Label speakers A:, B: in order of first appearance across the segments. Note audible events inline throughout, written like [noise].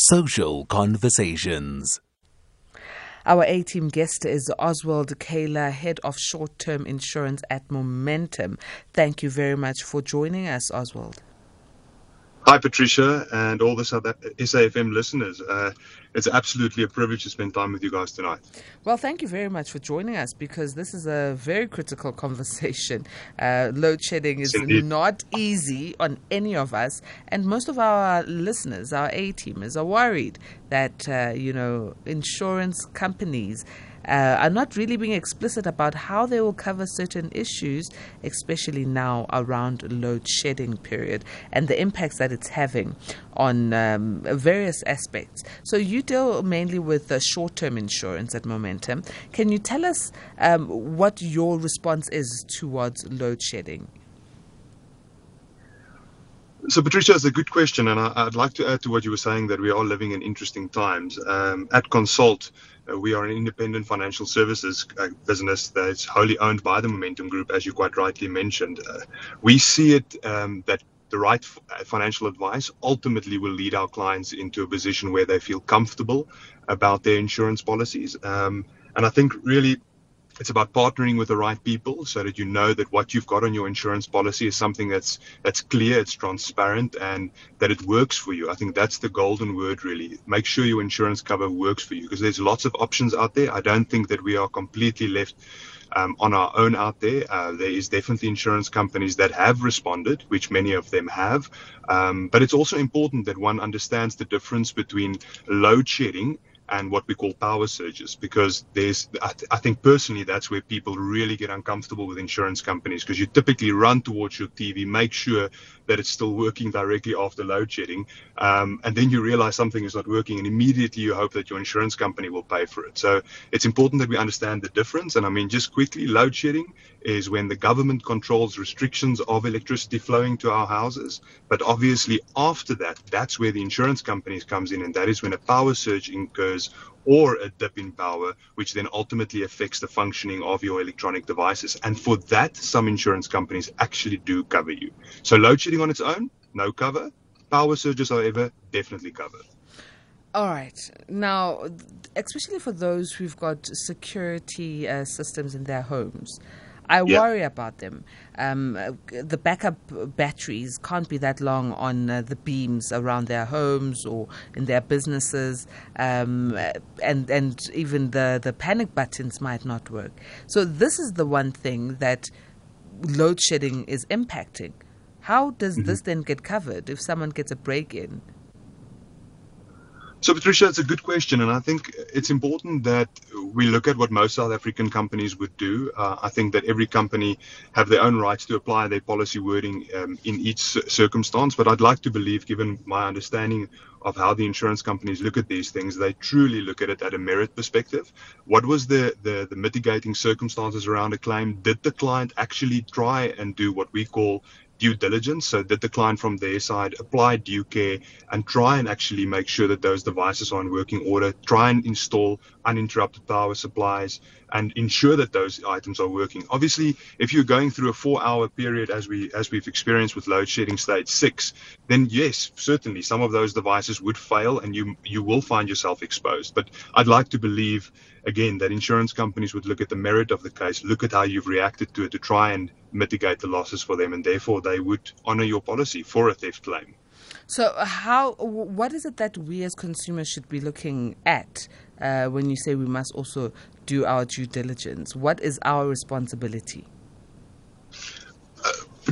A: Social Conversations.
B: Our A team guest is Oswald Kuyler, Head of Short Term Insurance at Momentum. Thank you very much for joining us, Oswald.
C: Hi, Patricia, and all the SAFM listeners. Uh, it's absolutely a privilege to spend time with you guys tonight.
B: Well, thank you very much for joining us because this is a very critical [laughs] conversation. Uh, load shedding is Indeed. not easy on any of us, and most of our listeners, our A teamers, are worried that, uh, you know, insurance companies uh, are not really being explicit about how they will cover certain issues, especially now around load shedding period and the impacts that it's having on um, various aspects. So you deal mainly with uh, short-term insurance at Momentum. Can you tell us um, what your response is towards load shedding?
C: So, Patricia, it's a good question, and I, would like to add to what you were saying that we are living in interesting times. Um, at Consult, uh, we are an independent financial services uh, business that's wholly owned by the Momentum Group, as you quite rightly mentioned. Uh, we see it um, that the right uh, financial advice ultimately will lead our clients into a position where they feel comfortable about their insurance policies. Um, and I think really it's about partnering with the right people so that you know that what you've got on your insurance policy is something that's that's clear, it's transparent, and that it works for you. I think that's the golden word, really. Make sure your insurance cover works for you because there's lots of options out there. I don't think that we are completely left um, on our own out there. Uh, there is definitely insurance companies that have responded, which many of them have. Um, but it's also important that one understands the difference between load shedding and what we call power surges because there's I, th- I, think personally that's where people really get uncomfortable with insurance companies because you typically run towards your tv make sure that it's still working directly after load shedding um, and then you realize something is not working and immediately you hope that your insurance company will pay for it. So it's important that we understand the difference and i mean just quickly load shedding is when the government controls restrictions of electricity flowing to our houses but obviously after that that's where the insurance companies comes in and that is when a power surge incurs or a dip in power, which then ultimately affects the functioning of your electronic devices. And for that, some insurance companies actually do cover you. So load shedding on its own, no cover. Power surges, however, definitely covered.
B: All right. Now, especially for those who've got security uh, systems in their homes, I yeah. worry about them. Um, the backup batteries can't be that long on uh, the beams around their homes or in their businesses, um, and and even the the panic buttons might not work. So this is the one thing that load shedding is impacting. How does mm-hmm. this then get covered if someone gets a break in?
C: So, Patricia, it's a good question, and I think it's important that we look at what most South African companies would do. Uh, I think that every company have their own rights to apply their policy wording um, in each circumstance, but I'd like to believe, given my understanding of how the insurance companies look at these things, they truly look at it at a merit perspective. What was the, the, the mitigating circumstances around a claim? Did the client actually try and do what we call due diligence. So did the client from their side apply due care and try and actually make sure that those devices are in working order, try and install uninterrupted power supplies and ensure that those items are working. Obviously, if you're going through a four hour period as we as we've experienced with load shedding stage six, then yes, certainly some of those devices would fail and you you will find yourself exposed. But I'd like to believe again that insurance companies would look at the merit of the case, look at how you've reacted to it to try and mitigate the losses for them and therefore they would honor your policy for a theft claim.
B: So, how? What is it that we as consumers should be looking at uh, when you say we must also do our due diligence? What is our responsibility?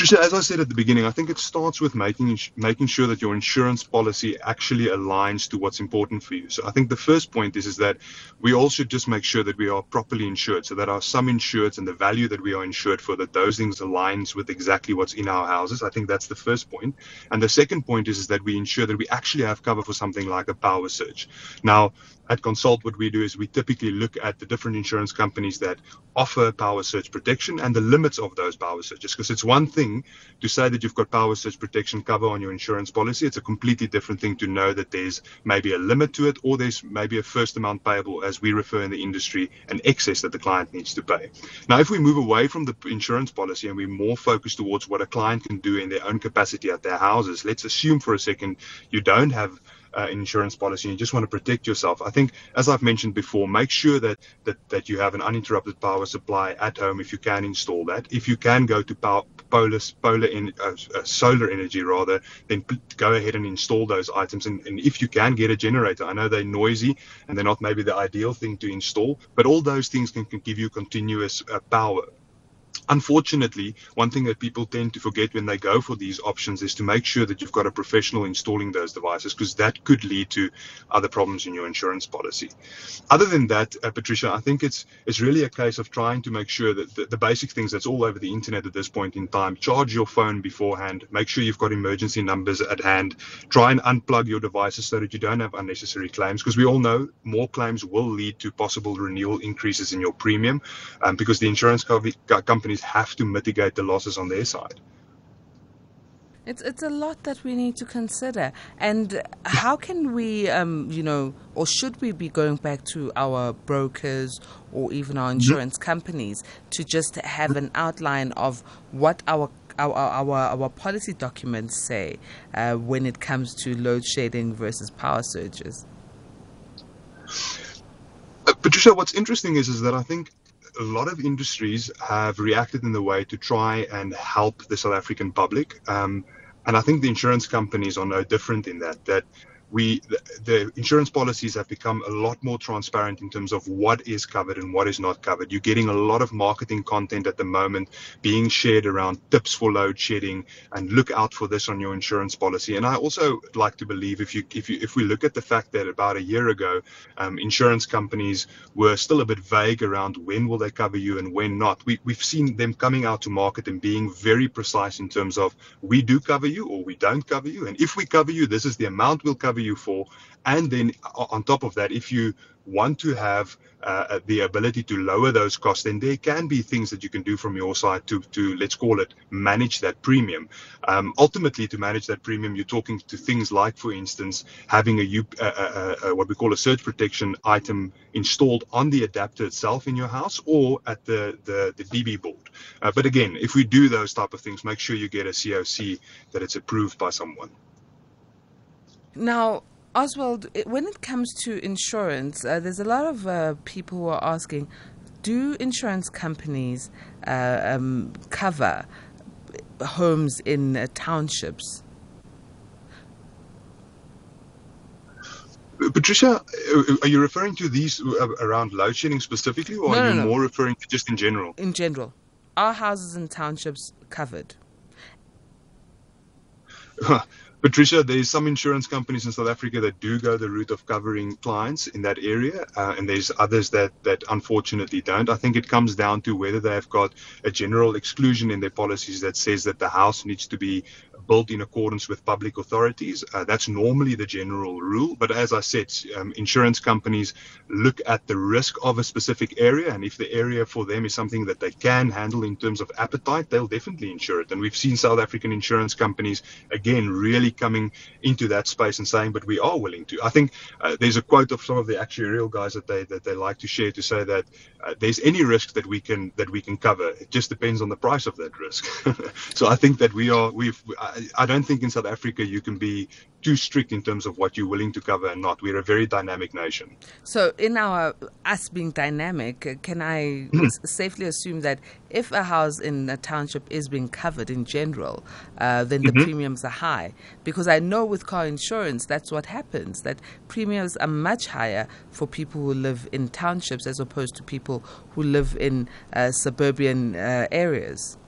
C: Patricia, as I said at the beginning, I think it starts with making making sure that your insurance policy actually aligns to what's important for you. So I think the first point is is that we all should just make sure that we are properly insured, so that our sum insured and the value that we are insured for, that those things aligns with exactly what's in our houses. I think that's the first point. And the second point is is that we ensure that we actually have cover for something like a power surge. Now, at Consult, what we do is we typically look at the different insurance companies that offer power surge protection and the limits of those power surges. Because it's one thing to say that you've got power surge protection cover on your insurance policy. It's a completely different thing to know that there's maybe a limit to it or there's maybe a first amount payable, as we refer in the industry, an excess that the client needs to pay. Now, if we move away from the insurance policy and we're more focused towards what a client can do in their own capacity at their houses, let's assume for a second you don't have uh, insurance policy and you just want to protect yourself, I think, as I've mentioned before, make sure that, that, that you have an uninterrupted power supply at home if you can install that. If you can go to power, polar, polar in, uh, uh, solar energy rather, then go ahead and install those items. And, and if you can get a generator, I know they're noisy and they're not maybe the ideal thing to install, but all those things can, can give you continuous uh, power unfortunately, one thing that people tend to forget when they go for these options is to make sure that you've got a professional installing those devices because that could lead to other problems in your insurance policy. Other than that, uh, Patricia, I think it's it's really a case of trying to make sure that the, the, basic things that's all over the internet at this point in time. Charge your phone beforehand. Make sure you've got emergency numbers at hand. Try and unplug your devices so that you don't have unnecessary claims because we all know more claims will lead to possible renewal increases in your premium um, because the insurance company companies have to mitigate the losses on their side.
B: It's it's a lot that we need to consider, and how can we, um, you know, or should we be going back to our brokers or even our insurance companies to just have an outline of what our our our, our policy documents say uh, when it comes to load shedding versus power surges?
C: Uh, Patricia, what's interesting is is that I think a lot of industries have reacted in the way to try and help the South African public. Um, and I think the insurance companies are no different in that. That we the, insurance policies have become a lot more transparent in terms of what is covered and what is not covered. You're getting a lot of marketing content at the moment being shared around tips for load shedding and look out for this on your insurance policy. And I also like to believe if you if you if we look at the fact that about a year ago, um, insurance companies were still a bit vague around when will they cover you and when not. We we've seen them coming out to market and being very precise in terms of we do cover you or we don't cover you, and if we cover you, this is the amount we'll cover you for. And then on top of that, if you want to have uh, the ability to lower those costs, then there can be things that you can do from your side to, to let's call it, manage that premium. Um, ultimately, to manage that premium, you're talking to things like, for instance, having a, a, a, what we call a surge protection item installed on the adapter itself in your house or at the, the, the DB board. Uh, but again, if we do those type of things, make sure you get a COC that it's approved by someone.
B: Now, Oswald, when it comes to insurance, uh, there's a lot of uh, people who are asking do insurance companies uh, um, cover homes in uh, townships?
C: Patricia, uh, are you referring to these uh, around load shedding specifically, or no, are you no, no. more referring to just in general?
B: In general. Are houses in townships covered? [laughs]
C: Patricia, there's some insurance companies in South Africa that do go the route of covering clients in that area, uh, and there's others that that unfortunately don't. I think it comes down to whether they have got a general exclusion in their policies that says that the house needs to be built in accordance with public authorities. Uh, that's normally the general rule. But as I said, um, insurance companies look at the risk of a specific area, and if the area for them is something that they can handle in terms of appetite, they'll definitely insure it. And we've seen South African insurance companies again really coming into that space and saying, "But we are willing to." I think uh, there's a quote of some of the actuarial guys that they that they like to share to say that uh, there's any risk that we can that we can cover. It just depends on the price of that risk. [laughs] so I think that we are we've. I don't think in South Africa you can be too strict in terms of what you're willing to cover and not. We're a very dynamic nation.
B: So, in our us being dynamic, can I mm. safely assume that if a house in a township is being covered in general, uh, then the mm-hmm. premiums are high? Because I know with car insurance, that's what happens. That premiums are much higher for people who live in townships as opposed to people who live in uh, suburban uh, areas.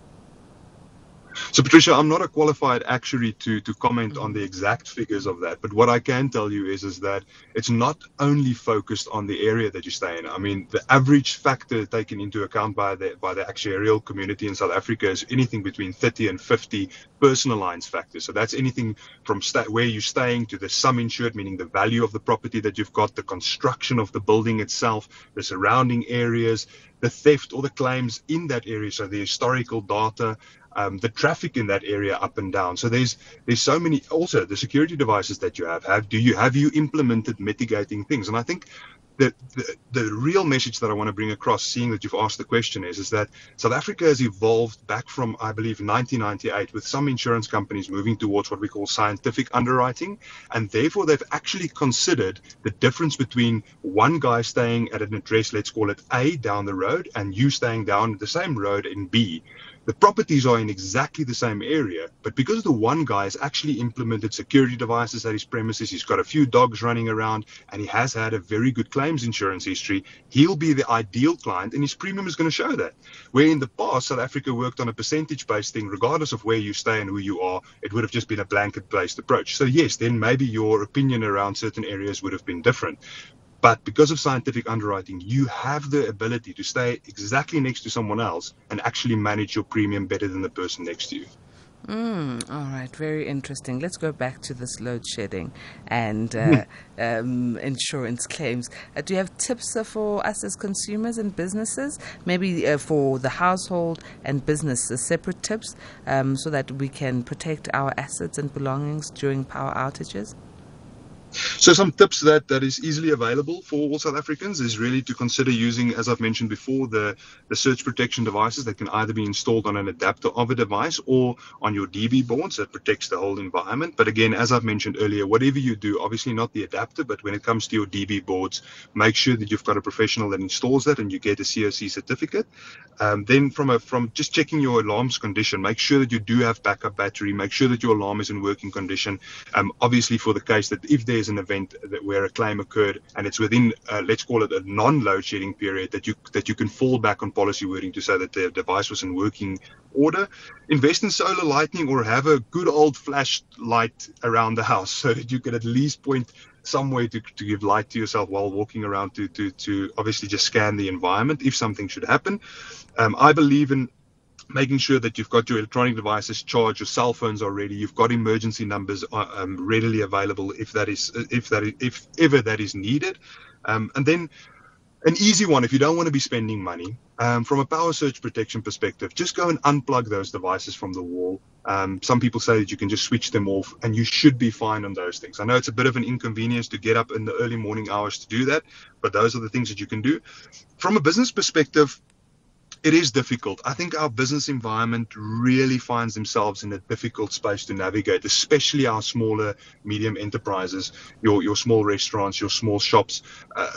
C: So, Patricia, I'm not a qualified actuary to, to comment on the mm-hmm. exact figures of that, but what I can tell you is, is that it's not only focused on the area that you stay in. I mean, the average factor taken into account by the by the actuarial community in South Africa is anything between 30 and 50 personal lines factors. So that's anything from sta- where you're staying to the sum insured, meaning the value of the property that you've got, the construction of the building itself, the surrounding areas, the theft or the claims in that area. So the historical data, um, the traffic in that area up and down. So there's there's so many. Also, the security devices that you have have do you have you implemented mitigating things? And I think the, the, the real message that I want to bring across, seeing that you've asked the question, is is that South Africa has evolved back from, I believe, 1998, with some insurance companies moving towards what we call scientific underwriting, and therefore they've actually considered the difference between one guy staying at an address, let's call it A, down the road, and you staying down the same road in B the properties are in exactly the same area, but because the one guy has actually implemented security devices at his premises, he's got a few dogs running around, and he has had a very good claims insurance history, he'll be the ideal client, and his premium is going to show that. Where in the past, South Africa worked on a percentage based thing, regardless of where you stay and who you are, it would have just been a blanket based approach. So, yes, then maybe your opinion around certain areas would have been different. But because of scientific underwriting, you have the ability to stay exactly next to someone else and actually manage your premium better than the person next to you.
B: Mm, all right, very interesting. Let's go back to this load shedding and [laughs] uh, um, insurance claims. Uh, do you have tips uh, for us as consumers and businesses? Maybe uh, for the household and business, separate tips um, so that we can protect our assets and belongings during power outages?
C: So some tips that, that is easily available for all South Africans is really to consider using, as I've mentioned before, the, the surge protection devices that can either be installed on an adapter of a device or on your DB boards that protects the whole environment. But again, as I've mentioned earlier, whatever you do, obviously not the adapter, but when it comes to your DB boards, make sure that you've got a professional that installs that and you get a COC certificate. Um, then from a from just checking your alarm's condition, make sure that you do have backup battery, make sure that your alarm is in working condition. Um, obviously for the case that if there is an event that where a claim occurred and it's within, uh, let's call it a non-load shedding period, that you that you can fall back on policy wording to say that the device was in working order. Invest in solar lighting or have a good old flash light around the house [laughs] so that you can at least point some way to, to give light to yourself while walking around to, to, to obviously just scan the environment if something should happen. Um, I believe in making sure that you've got your electronic devices charged, your cell phones are ready, you've got emergency numbers uh, um, readily available if that is if that is, if ever that is needed, um, and then an easy one if you don't want to be spending money um, from a power surge protection perspective just go and unplug those devices from the wall. Um, some people say that you can just switch them off and you should be fine on those things. I know it's a bit of an inconvenience to get up in the early morning hours to do that but those are the things that you can do. From a business perspective it is difficult. I think our business environment really finds themselves in a difficult space to navigate, especially our smaller, medium enterprises, your your small restaurants, your small shops. Uh,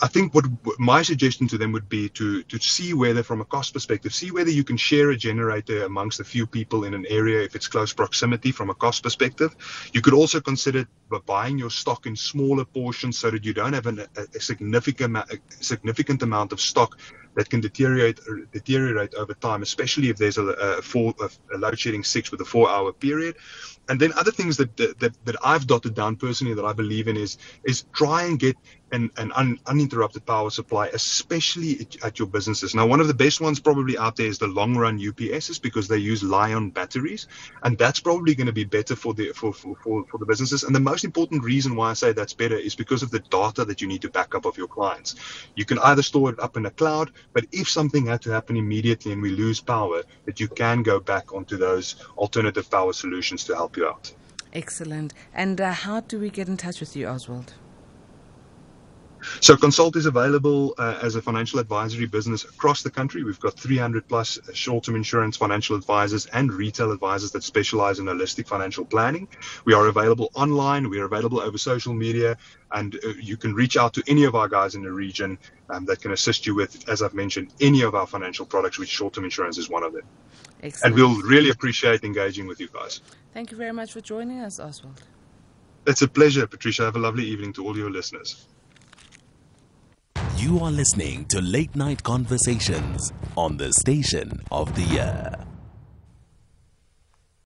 C: I think what my suggestion to them would be to to see whether, from a cost perspective, see whether you can share a generator amongst a few people in an area if it's close proximity from a cost perspective. You could also consider buying your stock in smaller portions so that you don't have an, a, a significant significant amount of stock that can deteriorate deteriorate over time, especially if there's a, a, four, a, load shedding six with a four hour period. And then other things that, that that I've dotted down personally that I believe in is is try and get an, an un, uninterrupted power supply, especially at your businesses. Now, one of the best ones probably out there is the long run UPSs because they use Li-ion batteries, and that's probably going to be better for the for, for, for, for the businesses. And the most important reason why I say that's better is because of the data that you need to back up of your clients. You can either store it up in the cloud, but if something had to happen immediately and we lose power, that you can go back onto those alternative power solutions to help out.
B: Excellent. And uh, how do we get in touch with you, Oswald?
C: So Consult is available uh, as a financial advisory business across the country. We've got 300 plus short-term insurance financial advisors and retail advisors that specialize in holistic financial planning. We are available online. We are available over social media, and uh, you can reach out to any of our guys in the region um, that can assist you with, as I've mentioned, any of our financial products, which short-term insurance is one of them. Excellent. And we'll really appreciate engaging with you guys.
B: Thank you very much for joining us, Oswald.
C: It's a pleasure, Patricia. Have a lovely evening to all your listeners.
A: You are listening to Late Night Conversations on the station of the year.